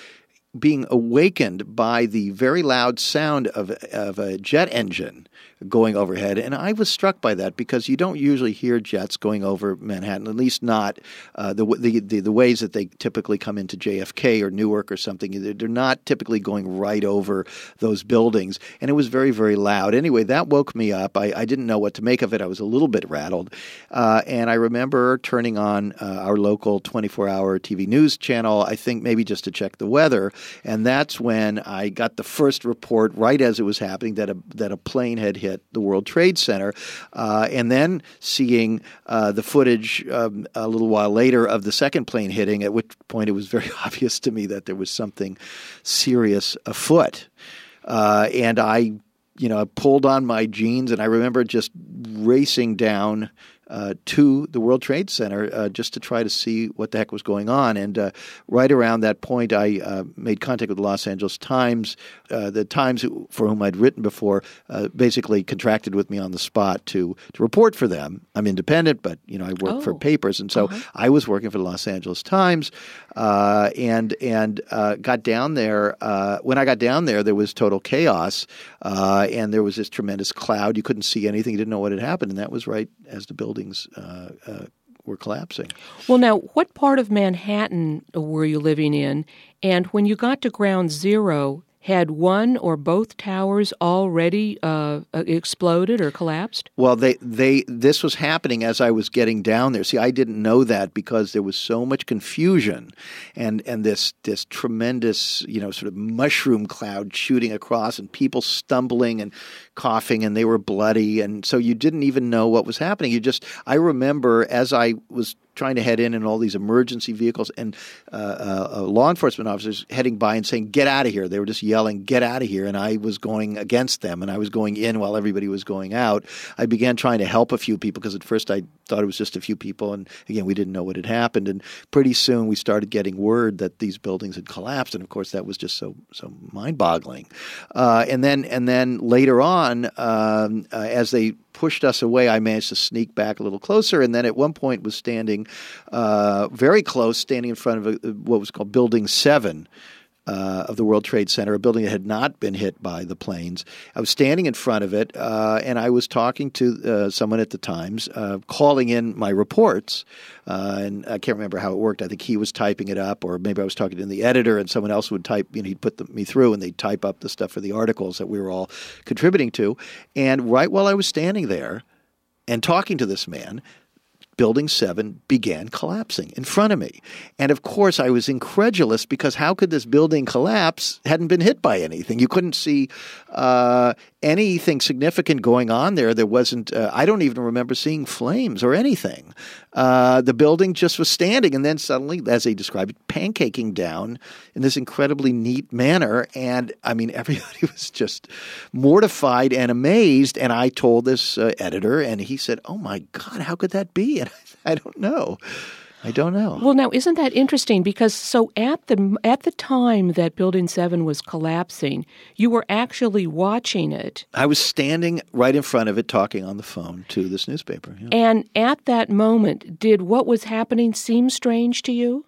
being awakened by the very loud sound of, of a jet engine going overhead. And I was struck by that because you don't usually hear jets going over Manhattan, at least not uh, the, the, the, the, ways that they typically come into JFK or Newark or something. They're not typically going right over those buildings. And it was very, very loud. Anyway, that woke me up. I, I didn't know what to make of it. I was a little bit rattled. Uh, and I remember turning on uh, our local 24 hour TV news channel, I think maybe just to check the weather. And that's when I got the first report right as it was happening that a, that a plane had hit the World Trade Center, uh, and then seeing uh, the footage um, a little while later of the second plane hitting, at which point it was very obvious to me that there was something serious afoot. Uh, and I, you know, pulled on my jeans, and I remember just racing down uh, to the World Trade Center uh, just to try to see what the heck was going on. And uh, right around that point, I uh, made contact with the Los Angeles Times. Uh, the Times, for whom I'd written before, uh, basically contracted with me on the spot to to report for them. I'm independent, but you know I work oh. for papers, and so uh-huh. I was working for the Los Angeles Times, and and got down there. when I got down there, there was total chaos, and there was this tremendous cloud. You couldn't see anything. You didn't know what had happened, and that was right as the building buildings uh, uh, were collapsing. Well, now, what part of Manhattan were you living in? And when you got to ground zero, had one or both towers already uh, uh, exploded or collapsed? Well, they they this was happening as I was getting down there. See, I didn't know that because there was so much confusion, and and this this tremendous you know sort of mushroom cloud shooting across, and people stumbling and coughing, and they were bloody, and so you didn't even know what was happening. You just I remember as I was trying to head in and all these emergency vehicles and uh, uh, uh, law enforcement officers heading by and saying, "Get out of here!" They were just yelling, "Get out of here!" And I was going against them, and I was going in while everybody was going out. I began trying to help a few people because at first I thought it was just a few people, and again we didn't know what had happened. And pretty soon we started getting word that these buildings had collapsed, and of course that was just so so mind-boggling. Uh, and then and then later on, um, uh, as they pushed us away, I managed to sneak back a little closer, and then at one point was standing uh, very close, standing in front of a, what was called Building Seven. Uh, of the World Trade Center, a building that had not been hit by the planes. I was standing in front of it, uh, and I was talking to uh, someone at the Times, uh, calling in my reports. Uh, and I can't remember how it worked. I think he was typing it up, or maybe I was talking to the editor, and someone else would type. You know, he'd put the, me through, and they'd type up the stuff for the articles that we were all contributing to. And right while I was standing there and talking to this man, Building 7 began collapsing in front of me. And of course, I was incredulous because how could this building collapse? Hadn't been hit by anything. You couldn't see uh, anything significant going on there. There wasn't, uh, I don't even remember seeing flames or anything. Uh, the building just was standing, and then suddenly, as they described it, pancaking down in this incredibly neat manner. And I mean, everybody was just mortified and amazed. And I told this uh, editor, and he said, Oh my God, how could that be? And I, I don't know. I don't know. Well, now isn't that interesting? Because so at the at the time that Building Seven was collapsing, you were actually watching it. I was standing right in front of it, talking on the phone to this newspaper. Yeah. And at that moment, did what was happening seem strange to you?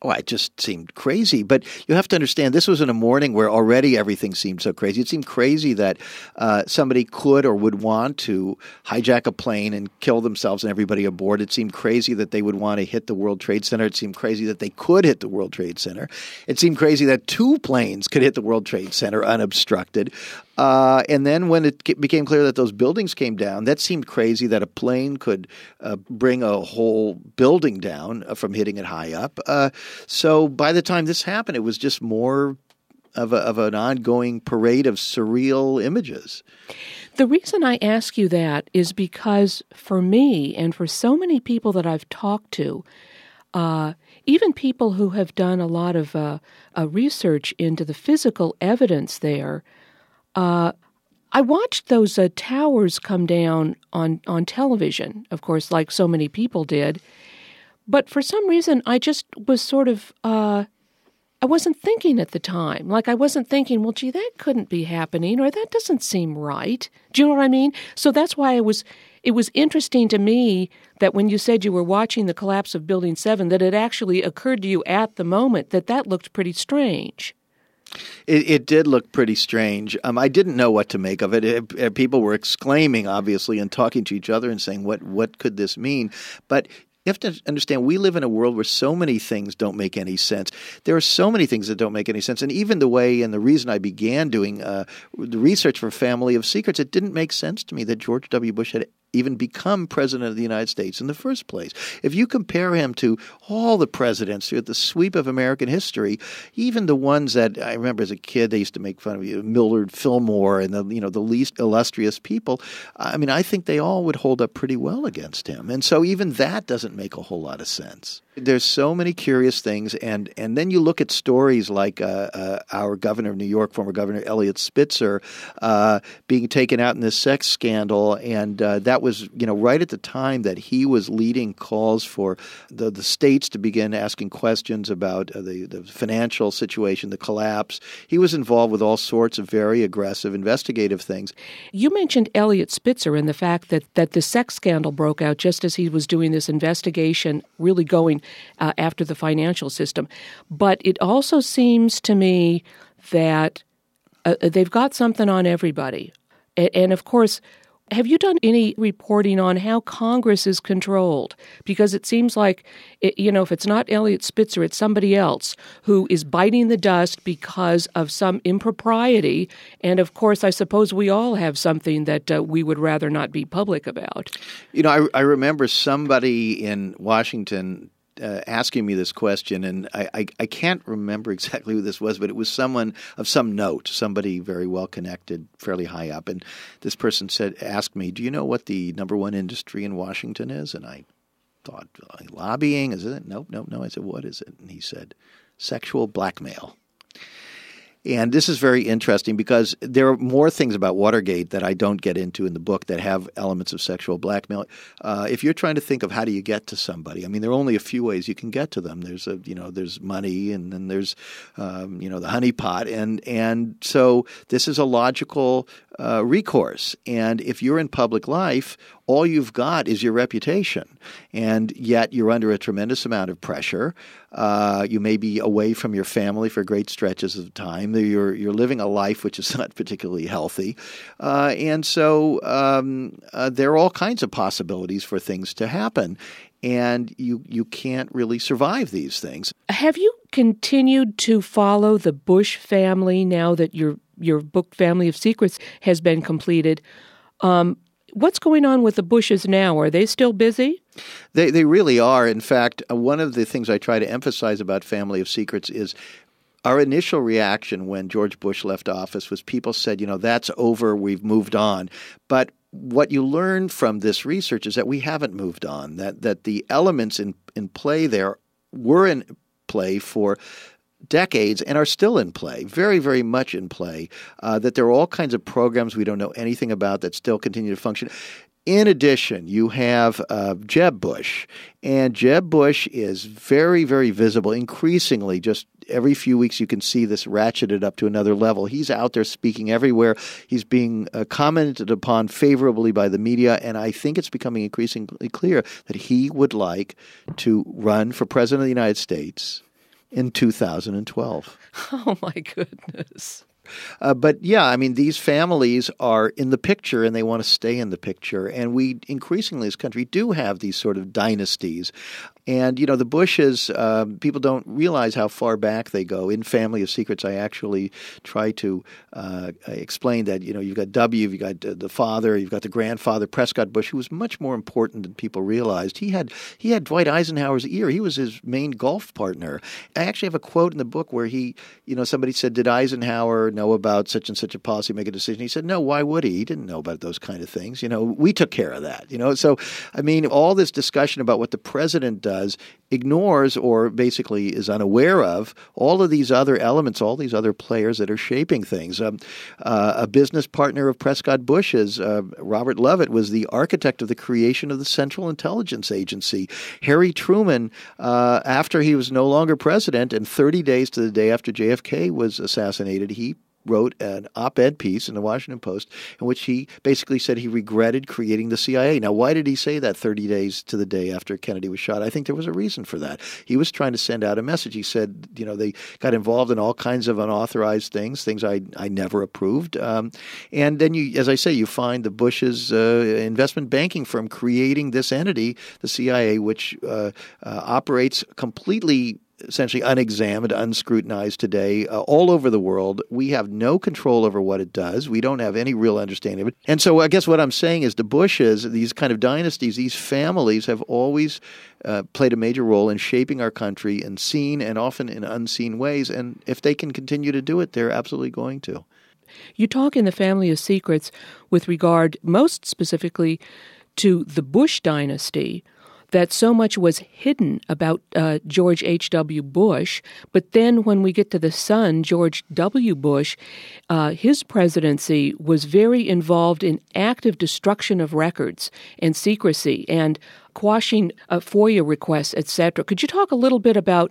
Oh, it just seemed crazy. But you have to understand, this was in a morning where already everything seemed so crazy. It seemed crazy that uh, somebody could or would want to hijack a plane and kill themselves and everybody aboard. It seemed crazy that they would want to hit the World Trade Center. It seemed crazy that they could hit the World Trade Center. It seemed crazy that two planes could hit the World Trade Center unobstructed. Uh, and then when it became clear that those buildings came down, that seemed crazy that a plane could uh, bring a whole building down uh, from hitting it high up. So by the time this happened, it was just more of, a, of an ongoing parade of surreal images. The reason I ask you that is because for me and for so many people that I've talked to, uh, even people who have done a lot of uh, uh, research into the physical evidence there, uh, I watched those uh, towers come down on, on television, of course, like so many people did. But for some reason, I just was sort of, uh, I wasn't thinking at the time. Like, I wasn't thinking, well, gee, that couldn't be happening, or that doesn't seem right. Do you know what I mean? So that's why I was, it was interesting to me that when you said you were watching the collapse of Building 7, that it actually occurred to you at the moment that that looked pretty strange. It, it, did look pretty strange. Um, I didn't know what to make of it. It, it. People were exclaiming, obviously, and talking to each other and saying, "What what could this mean?" But you have to understand we live in a world where so many things don't make any sense. There are so many things that don't make any sense, and even the way and the reason I began doing uh, the research for Family of Secrets, it didn't make sense to me that George W. Bush had even become president of the United States in the first place. If you compare him to all the presidents throughout the sweep of American history, even the ones that I remember as a kid, they used to make fun of you, Millard Fillmore and the you know the least illustrious people. I mean, I think they all would hold up pretty well against him, and so even that doesn't make a whole lot of sense. There's so many curious things, and and then you look at stories like uh, uh, our governor of New York, former Governor Eliot Spitzer, uh, being taken out in this sex scandal, and uh, that was you know right at the time that he was leading calls for the the states to begin asking questions about uh, the the financial situation, the collapse. He was involved with all sorts of very aggressive investigative things. You mentioned Eliot Spitzer and the fact that that the sex scandal broke out just as he was doing this investigation, really going uh, after the financial system. But it also seems to me that uh, they've got something on everybody. And, and of course, have you done any reporting on how Congress is controlled? Because it seems like, it, you know, if it's not Eliot Spitzer, it's somebody else who is biting the dust because of some impropriety. And of course, I suppose we all have something that uh, we would rather not be public about. You know, I, I remember somebody in Washington uh, asking me this question, and I, I, I, can't remember exactly who this was, but it was someone of some note, somebody very well connected, fairly high up. And this person said, asked me, "Do you know what the number one industry in Washington is?" And I thought, lobbying is it? Nope, nope, no. I said, "What is it?" And he said, "Sexual blackmail." And this is very interesting because there are more things about Watergate that I don't get into in the book that have elements of sexual blackmail. Uh, if you're trying to think of how do you get to somebody, I mean, there are only a few ways you can get to them. There's a you know there's money, and then there's um, you know the honeypot, and and so this is a logical uh, recourse. And if you're in public life, all you've got is your reputation, and yet you're under a tremendous amount of pressure. Uh, you may be away from your family for great stretches of time. You're you're living a life which is not particularly healthy, uh, and so um, uh, there are all kinds of possibilities for things to happen, and you you can't really survive these things. Have you continued to follow the Bush family now that your your book Family of Secrets has been completed? Um, What's going on with the Bushes now? Are they still busy? They they really are. In fact, uh, one of the things I try to emphasize about Family of Secrets is our initial reaction when George Bush left office was people said, you know, that's over, we've moved on. But what you learn from this research is that we haven't moved on, that that the elements in, in play there were in play for decades and are still in play, very, very much in play. Uh, that there are all kinds of programs we don't know anything about that still continue to function. In addition, you have uh, Jeb Bush, and Jeb Bush is very, very visible. Increasingly, just every few weeks, you can see this ratcheted up to another level. He's out there speaking everywhere. He's being uh, commented upon favorably by the media, and I think it's becoming increasingly clear that he would like to run for president of the United States in 2012. Oh, my goodness. Uh, but yeah, I mean, these families are in the picture and they want to stay in the picture. And we increasingly, as a country, do have these sort of dynasties. And, you know, the Bushes, uh, people don't realize how far back they go. In Family of Secrets, I actually try to uh, explain that, you know, you've got W, you've got uh, the father, you've got the grandfather, Prescott Bush, who was much more important than people realized. He had, he had Dwight Eisenhower's ear. He was his main golf partner. I actually have a quote in the book where he, you know, somebody said, Did Eisenhower know about such and such a policy, make a decision? He said, No, why would he? He didn't know about those kind of things. You know, we took care of that, you know. So, I mean, all this discussion about what the president does ignores or basically is unaware of all of these other elements, all these other players that are shaping things. Um, uh, a business partner of Prescott Bush's, uh, Robert Lovett, was the architect of the creation of the Central Intelligence Agency. Harry Truman, uh, after he was no longer president, and 30 days to the day after JFK was assassinated, he wrote an op ed piece in the Washington Post in which he basically said he regretted creating the CIA. Now, why did he say that 30 days to the day after Kennedy was shot? I think there was a reason for that. He was trying to send out a message. He said, you know, they got involved in all kinds of unauthorized things, things I, I never approved. Um, and then, you, as I say, you find the Bush's uh, investment banking firm creating this entity, the CIA, which uh, uh, operates completely essentially unexamined, unscrutinized today uh, all over the world. We have no control over what it does. We don't have any real understanding of it. And so I guess what I'm saying is the Bushes, these kind of dynasties, these families have always uh, played a major role in shaping our country in seen and often in unseen ways. And if they can continue to do it, they're absolutely going to. You talk in the Family of Secrets with regard most specifically to the Bush dynasty that so much was hidden about uh, George H.W. Bush. But then when we get to the son, George W. Bush, uh, his presidency was very involved in active destruction of records and secrecy and quashing uh, FOIA requests, etc. Could you talk a little bit about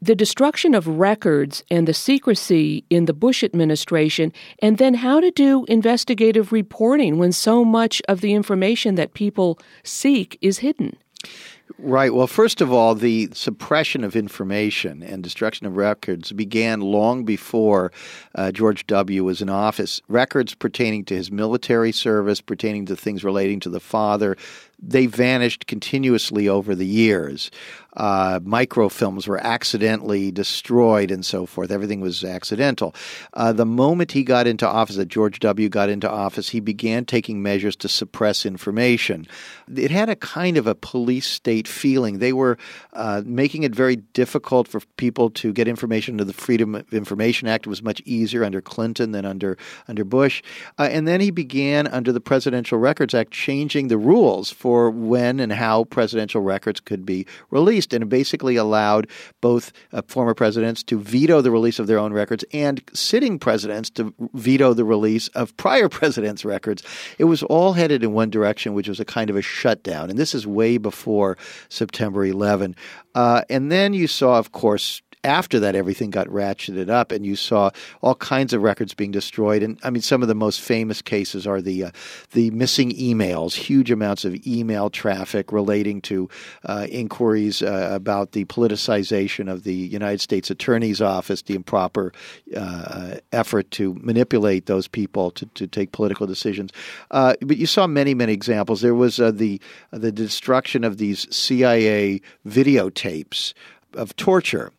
the destruction of records and the secrecy in the Bush administration, and then how to do investigative reporting when so much of the information that people seek is hidden. Right. Well, first of all, the suppression of information and destruction of records began long before uh, George W. was in office. Records pertaining to his military service, pertaining to things relating to the father, they vanished continuously over the years. Uh, microfilms were accidentally destroyed and so forth. Everything was accidental. Uh, the moment he got into office, that George W. got into office, he began taking measures to suppress information. It had a kind of a police state feeling. They were uh, making it very difficult for people to get information under the Freedom of Information Act. It was much easier under Clinton than under under Bush. Uh, and then he began under the Presidential Records Act changing the rules for when and how presidential records could be released, and basically allowed both uh, former presidents to veto the release of their own records and sitting presidents to veto the release of prior presidents' records. It was all headed in one direction, which was a kind of a shutdown, and this is way before September 11. Uh, and then you saw, of course, after that, everything got ratcheted up, and you saw all kinds of records being destroyed. And I mean, some of the most famous cases are the uh, the missing emails, huge amounts of email traffic relating to uh, inquiries uh, about the politicization of the United States Attorney's Office, the improper uh, effort to manipulate those people to, to take political decisions. Uh, but you saw many, many examples. There was uh, the the destruction of these CIA videotapes of torture.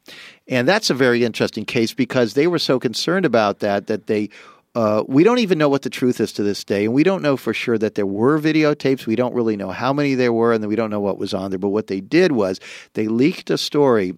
And that's a very interesting case because they were so concerned about that that they uh, we don't even know what the truth is to this day, and we don't know for sure that there were videotapes. We don't really know how many there were, and we don't know what was on there. But what they did was they leaked a story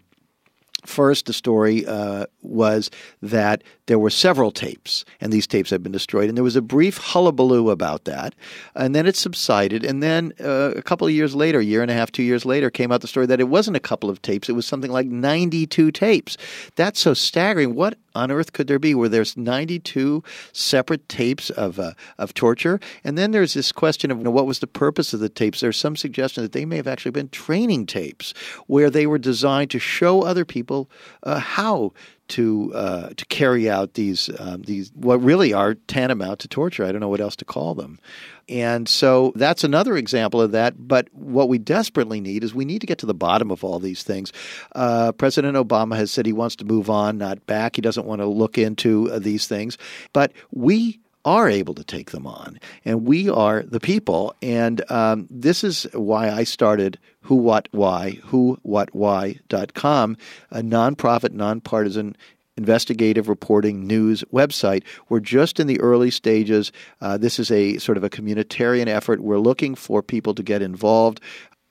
First, the story uh, was that there were several tapes, and these tapes had been destroyed. And there was a brief hullabaloo about that. And then it subsided. And then uh, a couple of years later, a year and a half, two years later, came out the story that it wasn't a couple of tapes. It was something like 92 tapes. That's so staggering. What on earth could there be where there's 92 separate tapes of uh, of torture? And then there's this question of you know, what was the purpose of the tapes? There's some suggestion that they may have actually been training tapes where they were designed to show other people uh, how to uh, to carry out these um, these what really are tantamount to torture. I don't know what else to call them. And so that's another example of that. But what we desperately need is we need to get to the bottom of all these things. Uh, President Obama has said he wants to move on, not back. He doesn't want to look into uh, these things. But we are able to take them on, and we are the people. And um, this is why I started Who What Why, Who What Why.com, a nonprofit, nonpartisan investigative reporting news website. We're just in the early stages. Uh, this is a sort of a communitarian effort. We're looking for people to get involved.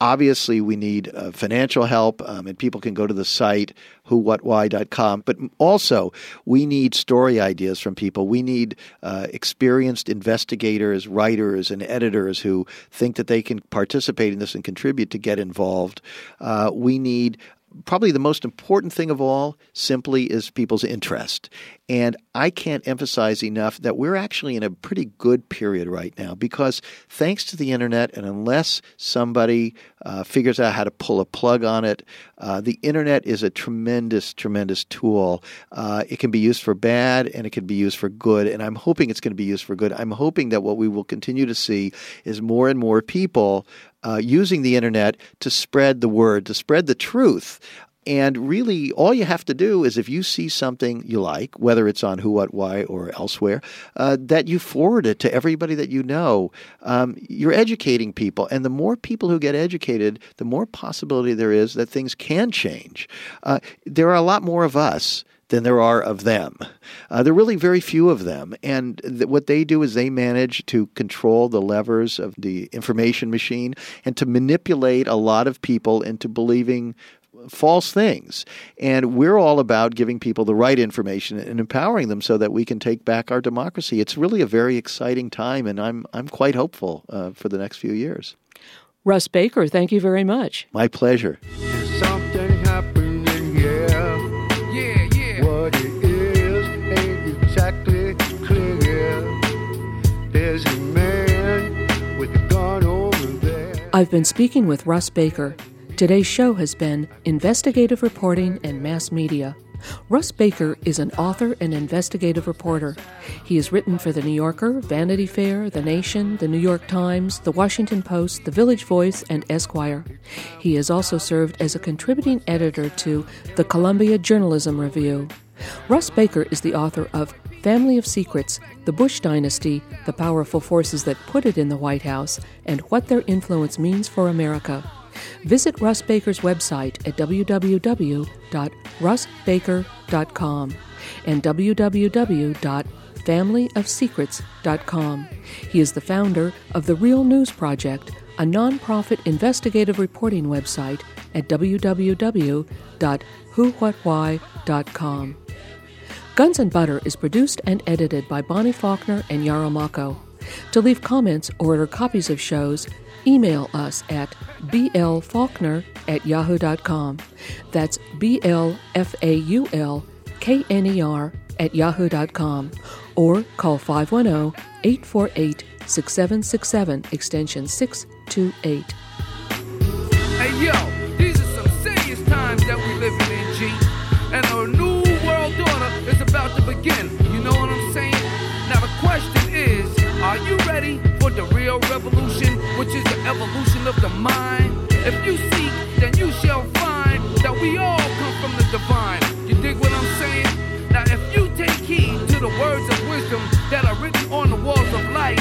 Obviously, we need uh, financial help, um, and people can go to the site whowhatwhy.com. But also, we need story ideas from people. We need uh, experienced investigators, writers, and editors who think that they can participate in this and contribute to get involved. Uh, we need probably the most important thing of all simply is people's interest. And I can't emphasize enough that we're actually in a pretty good period right now because thanks to the internet, and unless somebody uh, figures out how to pull a plug on it, uh, the internet is a tremendous, tremendous tool. Uh, it can be used for bad and it can be used for good. And I'm hoping it's going to be used for good. I'm hoping that what we will continue to see is more and more people uh, using the internet to spread the word, to spread the truth. And really, all you have to do is if you see something you like, whether it's on Who, What, Why, or elsewhere, uh, that you forward it to everybody that you know. Um, you're educating people. And the more people who get educated, the more possibility there is that things can change. Uh, there are a lot more of us than there are of them. Uh, there are really very few of them. And th- what they do is they manage to control the levers of the information machine and to manipulate a lot of people into believing false things. And we're all about giving people the right information and empowering them so that we can take back our democracy. It's really a very exciting time, and I'm, I'm quite hopeful uh, for the next few years. Russ Baker, thank you very much. My pleasure. I've been speaking with Russ Baker. Today's show has been Investigative Reporting and Mass Media. Russ Baker is an author and investigative reporter. He has written for The New Yorker, Vanity Fair, The Nation, The New York Times, The Washington Post, The Village Voice, and Esquire. He has also served as a contributing editor to the Columbia Journalism Review. Russ Baker is the author of Family of Secrets, The Bush Dynasty, The Powerful Forces That Put It in the White House, and What Their Influence Means for America. Visit Russ Baker's website at www.russbaker.com and www.familyofsecrets.com. He is the founder of the Real News Project, a nonprofit investigative reporting website at www.whowhatwhy.com. Guns and Butter is produced and edited by Bonnie Faulkner and Yarrow Mahko. To leave comments or order copies of shows, email us at blfaulkner at yahoo.com. That's B L F A U L K N E R at yahoo.com. Or call 510 848 6767 extension 628. Hey yo, real revolution, which is the evolution of the mind. If you seek, then you shall find that we all come from the divine. You dig what I'm saying? Now, if you take heed to the words of wisdom that are written on the walls of life,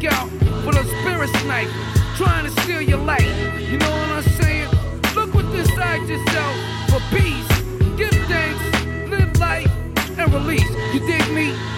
lookout for the spirit snipers trying to steal your life. You know what I'm saying? Look what inside yourself for peace. Give thanks, live life, and release. You dig me?